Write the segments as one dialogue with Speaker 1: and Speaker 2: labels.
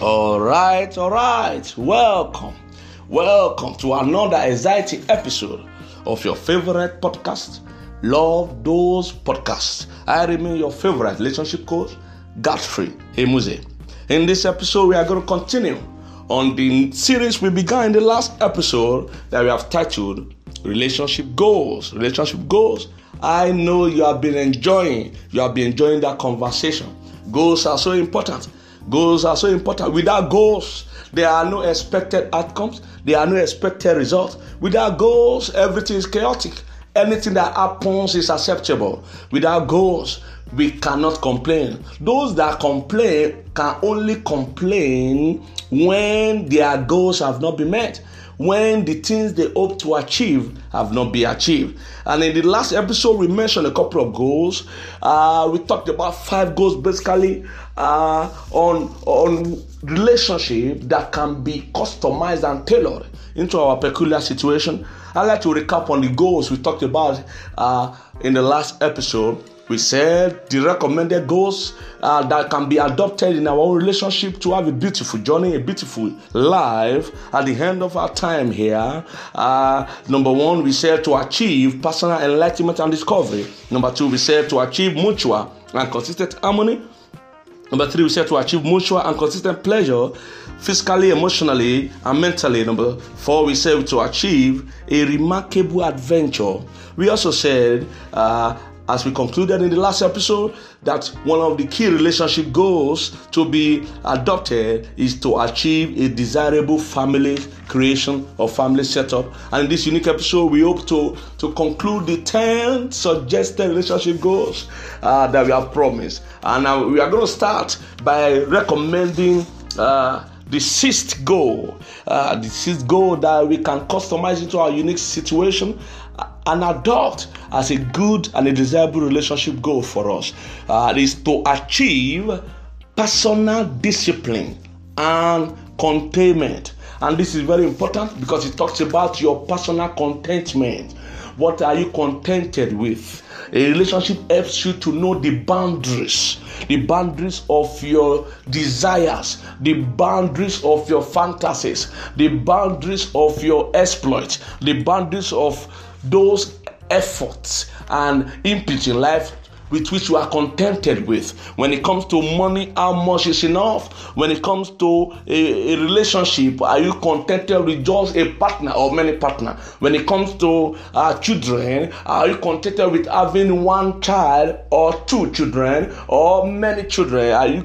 Speaker 1: All right, all right. Welcome. Welcome to another anxiety episode of your favorite podcast, Love Those Podcasts. I remain your favorite relationship coach, Godfrey Emuze. In this episode, we are going to continue on the series we began in the last episode that we have titled Relationship Goals. Relationship Goals. I know you have been enjoying, you have been enjoying that conversation. Goals are so important Goals are so important. Without goals, there are no expected outcomes, there are no expected results. Without goals, everything is chaotic. Anything that happens is acceptable. Without goals, we cannot complain. Those that complain can only complain when their goals have not been met when the things they hope to achieve have not been achieved. And in the last episode, we mentioned a couple of goals. Uh, we talked about five goals basically uh, on, on relationship that can be customized and tailored into our peculiar situation. I'd like to recap on the goals we talked about uh, in the last episode we said the recommended goals uh, that can be adopted in our own relationship to have a beautiful journey, a beautiful life at the end of our time here. Uh, number one, we said to achieve personal enlightenment and discovery. Number two, we said to achieve mutual and consistent harmony. Number three, we said to achieve mutual and consistent pleasure, physically, emotionally, and mentally. Number four, we said to achieve a remarkable adventure. We also said uh, as we concluded in the last episode, that one of the key relationship goals to be adopted is to achieve a desirable family creation or family setup. And in this unique episode, we hope to, to conclude the 10 suggested relationship goals uh, that we have promised. And we are going to start by recommending. Uh, the sixth goal, uh, the sixth goal that we can customize into our unique situation and adopt as a good and a desirable relationship goal for us uh, is to achieve personal discipline and containment. And this is very important because it talks about your personal contentment. What are you contented with? A relationship helps you to know the boundaries, the boundaries of your desires, the boundaries of your fantasies, the boundaries of your exploits, the boundaries of those efforts and in life with which you are contented with. When it comes to money, how much is enough? When it comes to a, a, relationship, are you contented with just a partner or many partners? When it comes to uh, children, are you contented with having one child or two children or many children? Are you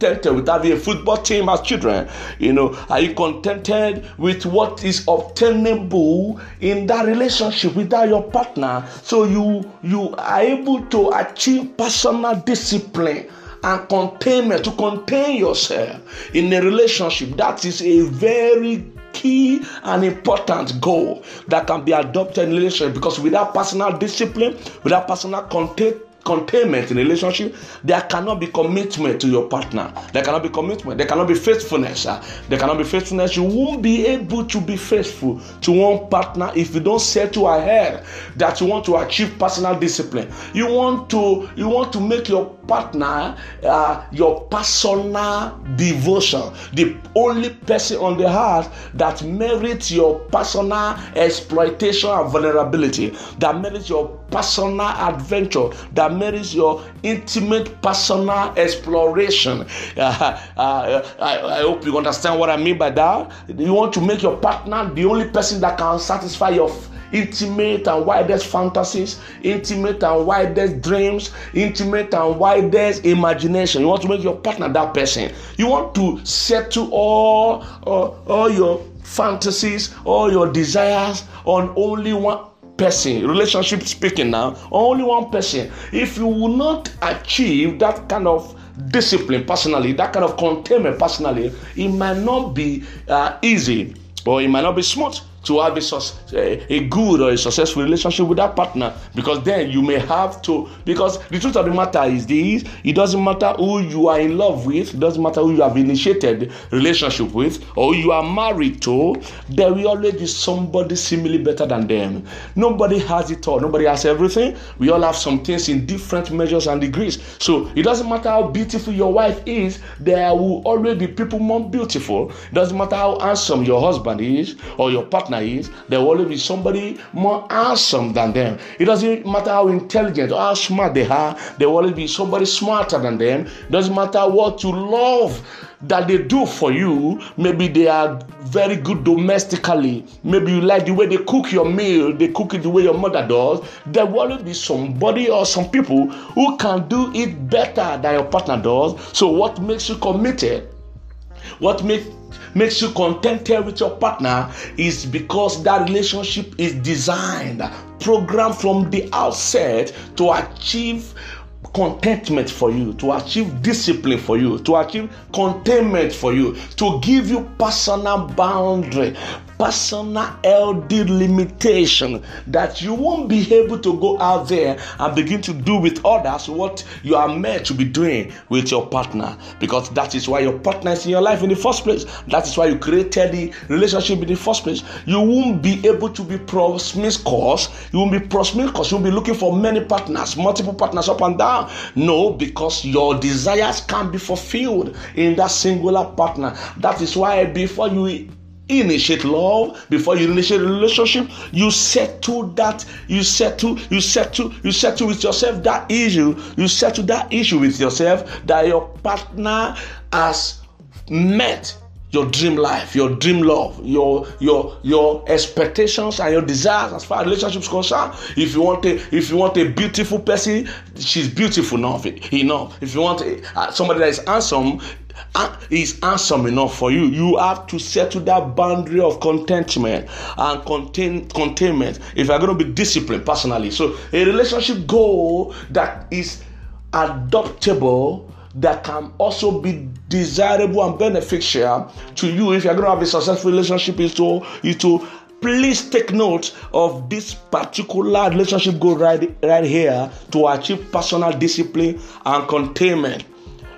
Speaker 1: contented with having a football team as children? You know, are you contented with what is obtainable in that relationship without your partner? So you you are able to achieve personal discipline and containment to contain yourself in a relationship that is a very key and important goal that can be adopted in relationship because without personal discipline without personal containment containment in a relationship, there cannot be commitment to your partner. There cannot be commitment. There cannot be faithfulness. Uh, there cannot be faithfulness. You won't be able to be faithful to one partner if you don't set to ahead that you want to achieve personal discipline. You want to you want to make your partner uh, your personal devotion, the only person on the earth that merits your personal exploitation and vulnerability, that merits your personal adventure, that merits your intimate personal exploration. Uh, uh, I, I hope you understand what I mean by that. You want to make your partner the only person that can satisfy your intimate and widest fantasies, intimate and widest dreams, intimate and widest imagination. You want to make your partner that person. You want to settle all, all, all your fantasies, all your desires on only one person, relationship speaking now, only one person. If you will not achieve that kind of discipline personally, that kind of containment personally, it might not be uh, easy or it might not be smooth to have a, eh, a, good or a successful relationship with that partner. Because then you may have to because the truth of the matter is this it doesn't matter who you are in love with it doesn't matter who you have initiated relationship with or you are married to there will always be somebody seemingly better than them. Nobody has it all. Nobody has everything. We all have some things in different measures and degrees. So it doesn't matter how beautiful your wife is there will always be people more beautiful. It doesn't matter how handsome your husband is or your partner partner is, there will always be somebody more handsome than them. It doesn't matter how intelligent or how smart they are, there will always be somebody smarter than them. It doesn't matter what you love that they do for you. Maybe they are very good domestically. Maybe you like the way they cook your meal, they cook it the way your mother does. There will always be somebody or some people who can do it better than your partner does. So, what makes you committed? What makes makes you contented with your partner is because that relationship is designed, programmed from the outset to achieve contentment for you, to achieve discipline for you, to achieve containment for you, to give you personal boundary, personal LD limitation that you won't be able to go out there and begin to do with others what you are meant to be doing with your partner because that is why your partner is in your life in the first place. That is why you created the relationship in the first place. You won't be able to be promiscuous. You won't be promiscuous. You'll be looking for many partners, multiple partners up and down. No, because your desires can't be fulfilled in that singular partner. That is why before you initiate love, before you initiate relationship, you settle that, you settle, you settle, you settle with yourself that issue, you settle that issue with yourself that your partner has met your dream life, your dream love, your your your expectations and your desires as far as relationships concerned. If you want a if you want a beautiful person, she's beautiful enough. Enough. If you want a, uh, somebody that is handsome, Ah, is handsome enough for you. You have to settle that boundary of contentment and contain containment if you're going to be disciplined personally. So a relationship goal that is adoptable that can also be desirable and beneficial to you if you're going to have a successful relationship is to is to please take note of this particular relationship goal right right here to achieve personal discipline and containment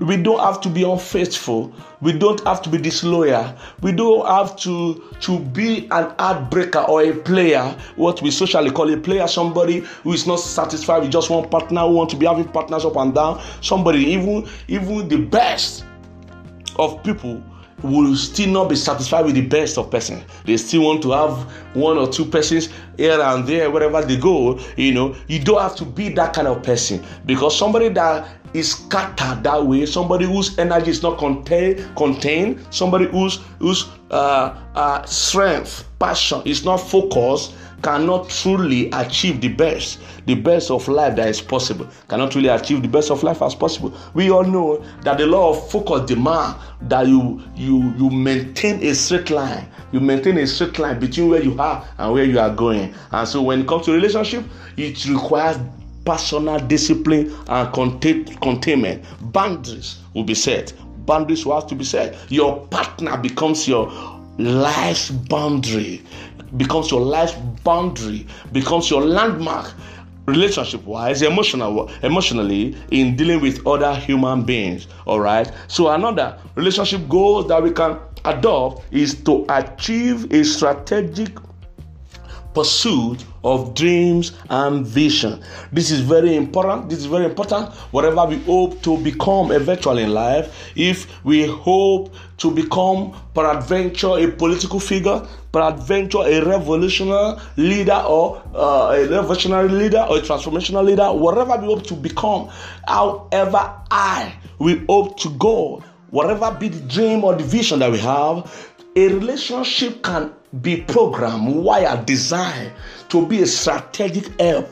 Speaker 1: we don't have to be unfaithful. We don't have to be disloyal. We don't have to, to be an heartbreaker or a player, what we socially call a player, somebody who is not satisfied with just one partner, who want to be having partners up and down. Somebody, even, even the best of people will still not be satisfied with the best of person. They still want to have one or two persons here and there, wherever they go. You know, you don't have to be that kind of person because somebody that is scattered that way, somebody whose energy is not contained, contained, somebody whose whose uh, uh, strength, passion is not focused, cannot truly achieve the best, the best of life that is possible. Cannot really achieve the best of life as possible. We all know that the law of focus demand that you you you maintain a straight line. You maintain a straight line between where you are and where you are going. And so when it comes to relationship, it requires personal discipline and contain, containment. Boundaries will be set. Boundaries will have to be set. Your partner becomes your life's boundary, becomes your life's boundary, becomes your landmark relationship wise emotional emotionally in dealing with other human beings all right so another relationship goal that we can adopt is to achieve a strategic pursuit of dreams and vision. This is very important. This is very important. Whatever we hope to become eventually in life, if we hope to become, peradventure, a political figure, peradventure, a revolutionary leader, or uh, a revolutionary leader, or a transformational leader, whatever we hope to become, however I we hope to go, whatever be the dream or the vision that we have, a relationship can be programmed, wired, designed to be a strategic help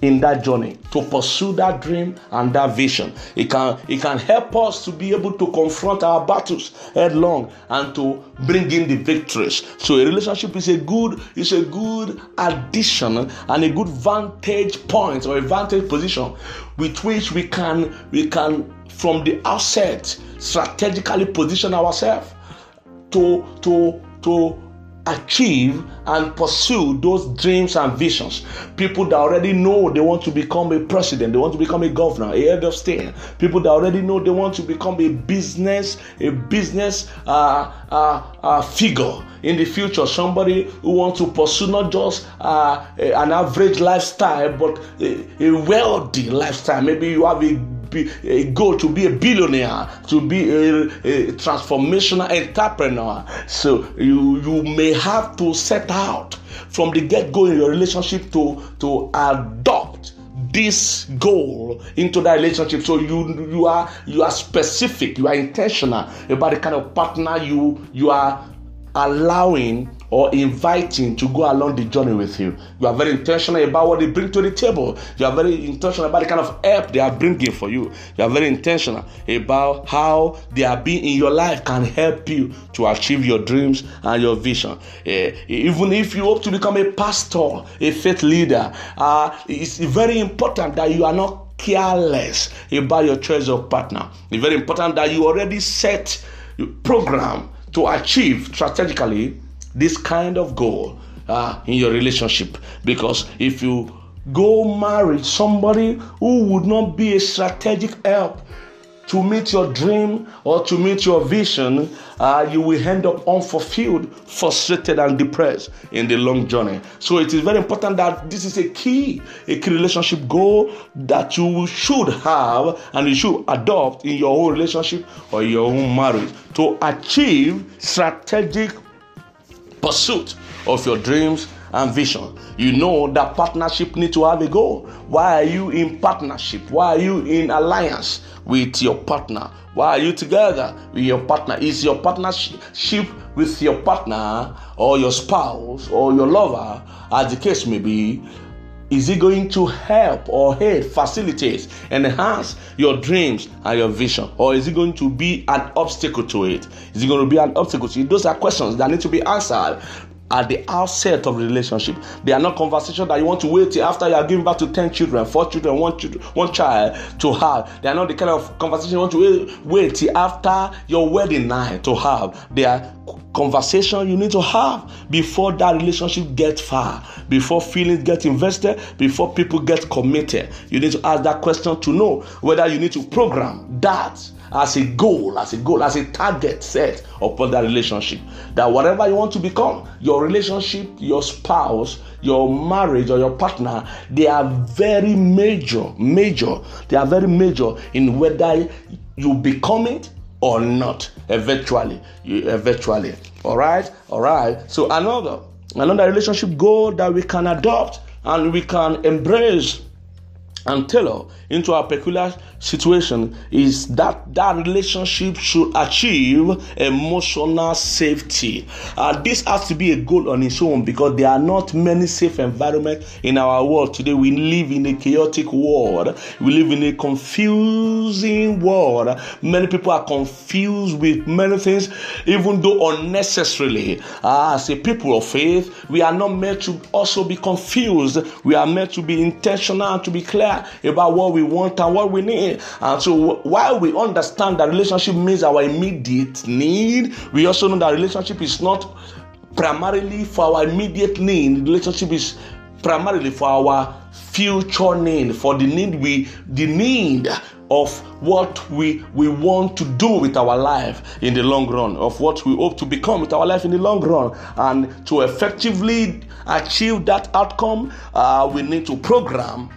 Speaker 1: in that journey to pursue that dream and that vision. It can it can help us to be able to confront our battles headlong and to bring in the victories. So a relationship is a good is a good addition and a good vantage point or a vantage position with which we can we can from the outset strategically position ourselves to to to achieve and pursue those dreams and visions. People that already know they want to become a president, they want to become a governor, a head of state. People that already know they want to become a business, a business uh, uh, uh, figure in the future. Somebody who wants to pursue not just uh, an average lifestyle, but a, a wealthy lifestyle. Maybe you have a be a goal to be a billionaire, to be a, a transformational entrepreneur. So you you may have to set out from the get go in your relationship to to adopt this goal into that relationship so you you are you are specific you are intentional about the kind of partner you you are allowing or inviting to go along the journey with you. You are very intentional about what they bring to the table. You are very intentional about the kind of help they are bringing for you. You are very intentional about how they are being in your life can help you to achieve your dreams and your vision. Uh, even if you hope to become a pastor, a faith leader, uh, it's very important that you are not careless about your choice of partner. It's very important that you already set your program to achieve strategically this kind of goal uh, in your relationship. Because if you go marry somebody who would not be a strategic help to meet your dream or to meet your vision, uh, you will end up unfulfilled, frustrated, and depressed in the long journey. So it is very important that this is a key, a key relationship goal that you should have and you should adopt in your own relationship or your own marriage to achieve strategic pursuit of your dreams and vision. You know that partnership need to have a goal. Why are you in partnership? Why are you in alliance with your partner? Why are you together with your partner? Is your partnership with your partner or your spouse or your lover, as the case may be, is it going to help or aid, facilitate, enhance your dreams and your vision? Or is it going to be an obstacle to it? Is it going to be an obstacle to it? Those are questions that need to be answered at the outset of relationship. They are not conversation that you want to wait till after you are giving birth to 10 children, 4 children, one, children, one child to have. They are not the kind of conversation you want to wait, wait till after your wedding night to have. They are conversation you need to have before that relationship gets far, before feelings get invested, before people get committed. You need to ask that question to know whether you need to program that as a goal, as a goal, as a target set upon that relationship. That whatever you want to become, your relationship, your spouse, your marriage, or your partner, they are very major, major. They are very major in whether you become it or not eventually eventually all right all right so another another relationship goal that we can adopt and we can embrace and tailor into our peculiar situation is that that relationship should achieve emotional safety. Uh, this has to be a goal on its own because there are not many safe environments in our world today. We live in a chaotic world. We live in a confusing world. Many people are confused with many things, even though unnecessarily. Uh, as a people of faith, we are not meant to also be confused. We are meant to be intentional and to be clear about what we want and what we need. And so, while we understand that relationship means our immediate need, we also know that relationship is not primarily for our immediate need. Relationship is primarily for our future need, for the need we, the need of what we we want to do with our life in the long run of what we hope to become with our life in the long run and to effectively achieve that outcome uh, we need to program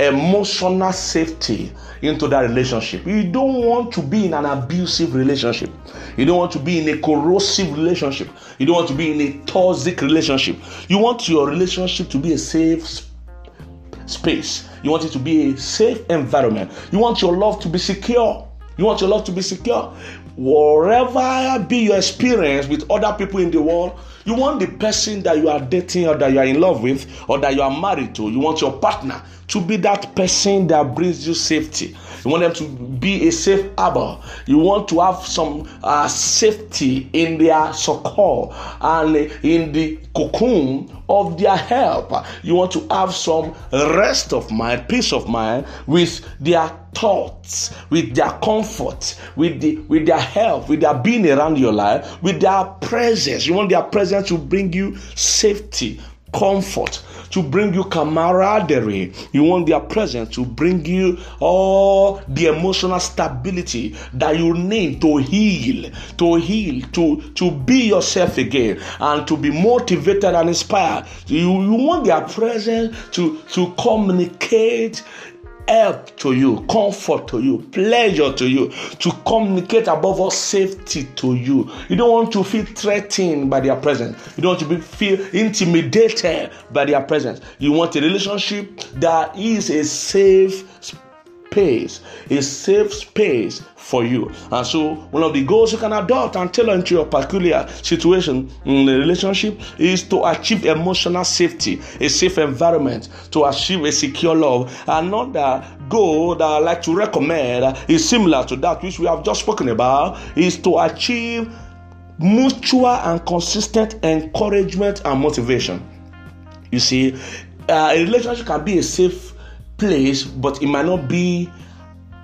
Speaker 1: emotional safety into that relationship. You don't want to be in an abusive relationship. You don't want to be in a corrosive relationship. You don't want to be in a toxic relationship. You want your relationship to be a safe space. You want it to be a safe environment. You want your love to be secure. You want your love to be secure. Whatever be your experience with other people in the world, you want the person that you are dating or that you are in love with or that you are married to, you want your partner to be that person that brings you safety. You want them to be a safe harbor. You want to have some uh, safety in their succor and in the cocoon of their help. You want to have some rest of mind, peace of mind with their thoughts, with their comfort, with the with their help, with their being around your life, with their presence. You want their presence to bring you safety, comfort, to bring you camaraderie. You want their presence to bring you all the emotional stability that you need to heal, to heal, to, to be yourself again, and to be motivated and inspired. You, you want their presence to, to communicate help to you, comfort to you, pleasure to you, to communicate above all safety to you. You don't want to feel threatened by their presence. You don't want to be, feel intimidated by their presence. You want a relationship that is a safe space, a safe space for you. And so, one of the goals you can adopt and tailor into your peculiar situation in the relationship is to achieve emotional safety, a safe environment, to achieve a secure love. Another goal that I like to recommend is similar to that which we have just spoken about, is to achieve mutual and consistent encouragement and motivation. You see, uh, a relationship can be a safe place, but it might not be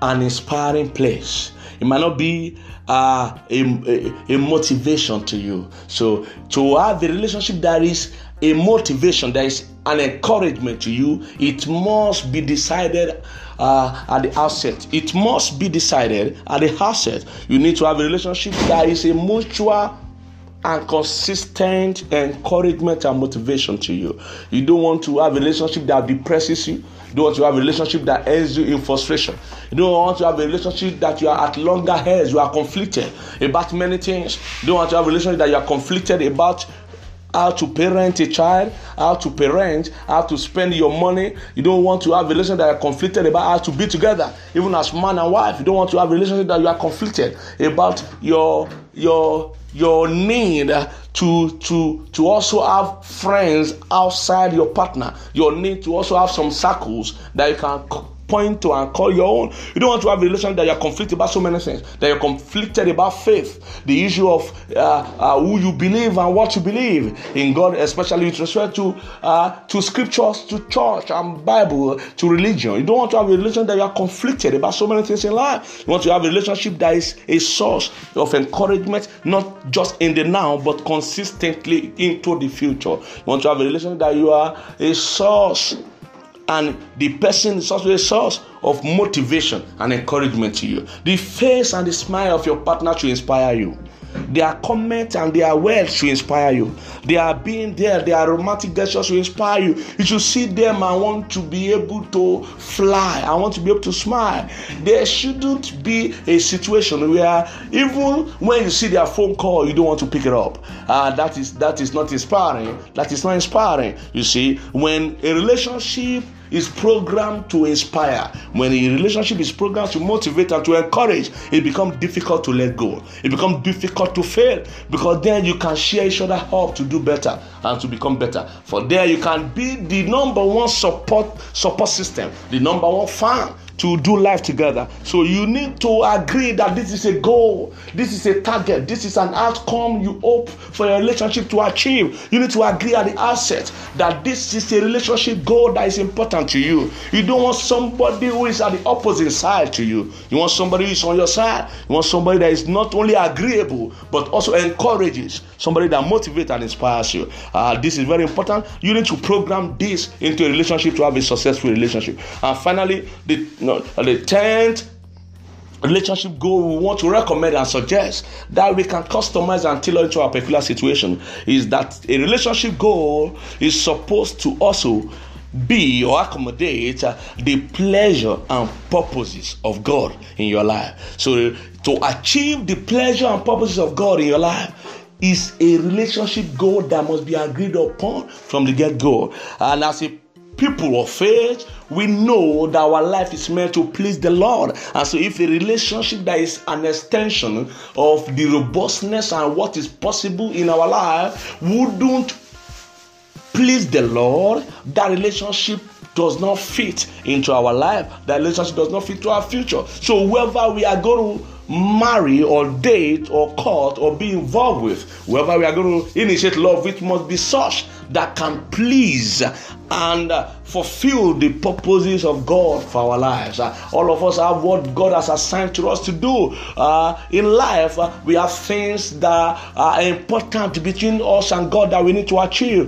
Speaker 1: an inspiring place. It might not be uh, a, a, a, motivation to you. So, to have a relationship that is a motivation, that is an encouragement to you, it must be decided uh, at the outset. It must be decided at the outset. You need to have a relationship that is a mutual and consistent encouragement and motivation to you. You don't want to have a relationship that depresses you. You don't want to have a relationship that ends you in frustration. You don't want to have a relationship that you are at longer heads, you are conflicted about many things. You don't want to have a relationship that you are conflicted about how to parent a child, how to parent, how to spend your money. You don't want to have a relationship that are conflicted about how to be together, even as man and wife. You don't want to have a relationship that you are conflicted about your your your need to to to also have friends outside your partner your need to also have some circles that you can point to and call your own. You don't want to have a relation that you're conflicted about so many things, that you're conflicted about faith, the issue of uh, uh, who you believe and what you believe in God, especially with respect to uh, to scriptures, to church and Bible, to religion. You don't want to have a relation that you are conflicted about so many things in life. You want to have a relationship that is a source of encouragement, not just in the now, but consistently into the future. You want to have a relationship that you are a source and the person is also a source of motivation and encouragement to you. The face and the smile of your partner should inspire you. Their comment and their words should inspire you. They are being there, their romantic gestures should inspire you. You should see them and want to be able to fly. I want to be able to smile. There shouldn't be a situation where even when you see their phone call, you don't want to pick it up. Uh, that is that is not inspiring. That is not inspiring. You see, when a relationship is programmed to inspire. When a relationship is programmed to motivate and to encourage, it becomes difficult to let go. It becomes difficult to fail because then you can share each other up to do better and to become better. For there you can be the number one support support system, the number one fan to do life together. So you need to agree that this is a goal, this is a target, this is an outcome you hope for your relationship to achieve. You need to agree at the outset that this is a relationship goal that is important to you. You don't want somebody who is at the opposite side to you. You want somebody who is on your side. You want somebody that is not only agreeable but also encourages, somebody that motivates and inspires you. Uh, this is very important. You need to program this into a relationship to have a successful relationship. And finally, the the tenth relationship goal we want to recommend and suggest that we can customize and tailor into our particular situation is that a relationship goal is supposed to also be or accommodate uh, the pleasure and purposes of God in your life. So, to achieve the pleasure and purposes of God in your life is a relationship goal that must be agreed upon from the get go. And as a people of faith, we know that our life is meant to please the Lord. And so, if a relationship that is an extension of the robustness and what is possible in our life wouldn't please the Lord, that relationship does not fit into our life. That relationship does not fit to our future. So whoever we are going to marry or date or court or be involved with, whoever we are going to initiate love with must be such that can please and uh, fulfill the purposes of God for our lives. Uh, all of us have what God has assigned to us to do. Uh, in life, uh, we have things that are important between us and God that we need to achieve.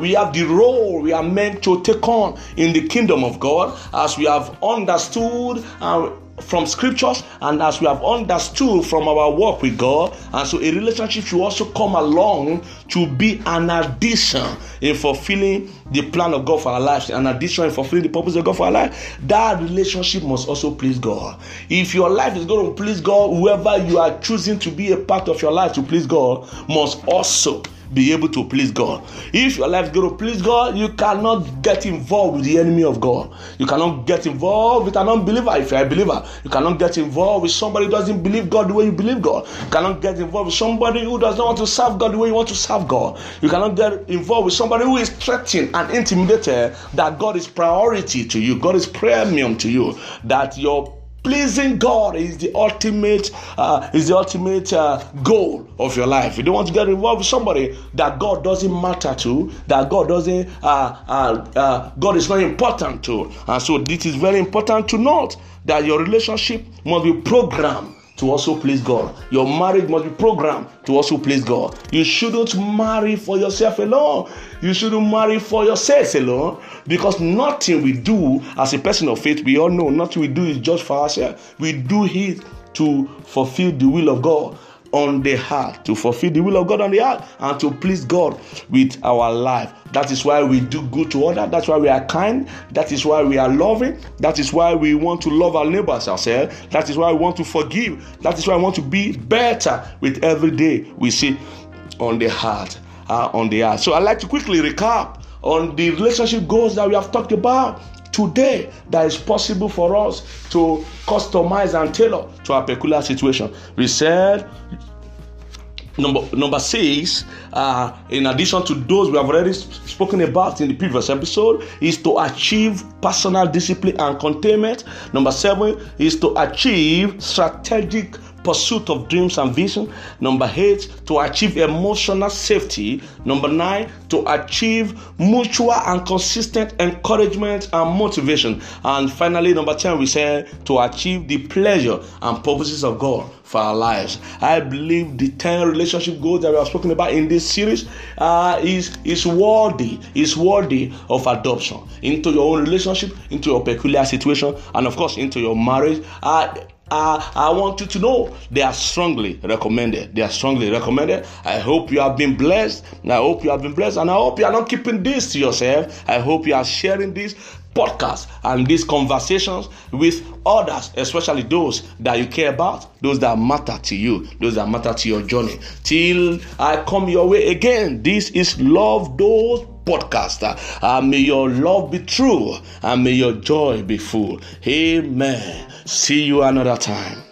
Speaker 1: We have the role we are meant to take on in the kingdom of God as we have understood and from scriptures and as we have understood from our work with God. And so a relationship should also come along to be an addition in fulfilling the plan of God for our lives, an addition in fulfilling the purpose of God for our life. That relationship must also please God. If your life is going to please God, whoever you are choosing to be a part of your life to please God must also be able to please God. If your life is going to please God, you cannot get involved with the enemy of God. You cannot get involved with an unbeliever if you're a believer. You cannot get involved with somebody who doesn't believe God the way you believe God. You cannot get involved with somebody who does not want to serve God the way you want to serve God. You cannot get involved with somebody who is threatened and intimidated that God is priority to you, God is premium to you, that your pleasing God is the ultimate uh, is the ultimate uh, goal of your life. You don't want to get involved with somebody that God doesn't matter to, that God doesn't uh, uh, uh, God is not important to, and so this is very important to note that your relationship must be programmed to also please God. Your marriage must be programmed to also please God. You shouldn't marry for yourself alone. You shouldn't marry for yourself alone because nothing we do as a person of faith, we all know nothing we do is just for ourselves. We do it to fulfill the will of God on the heart, to fulfill the will of God on the heart, and to please God with our life. That is why we do good to others. That's why we are kind. That is why we are loving. That is why we want to love our neighbors ourselves. That is why we want to forgive. That is why we want to be better with every day we see on the heart. Uh, on the heart. So I'd like to quickly recap on the relationship goals that we have talked about today that is possible for us to customize and tailor to our peculiar situation. We said number number six uh, in addition to those we have already spoken about in the previous episode is to achieve personal discipline and containment number seven is to achieve strategic pursuit of dreams and vision. Number eight, to achieve emotional safety. Number nine, to achieve mutual and consistent encouragement and motivation. And finally, number 10, we say to achieve the pleasure and purposes of God for our lives. I believe the 10 relationship goals that we have spoken about in this series uh, is, is worthy, is worthy of adoption into your own relationship, into your peculiar situation, and of course into your marriage. Uh, uh, I want you to know they are strongly recommended. They are strongly recommended. I hope you have been blessed. I hope you have been blessed. And I hope you are not keeping this to yourself. I hope you are sharing this podcast and these conversations with others, especially those that you care about, those that matter to you, those that matter to your journey. Till I come your way again, this is Love Those Podcaster. Uh, may your love be true and may your joy be full. Amen. See you another time.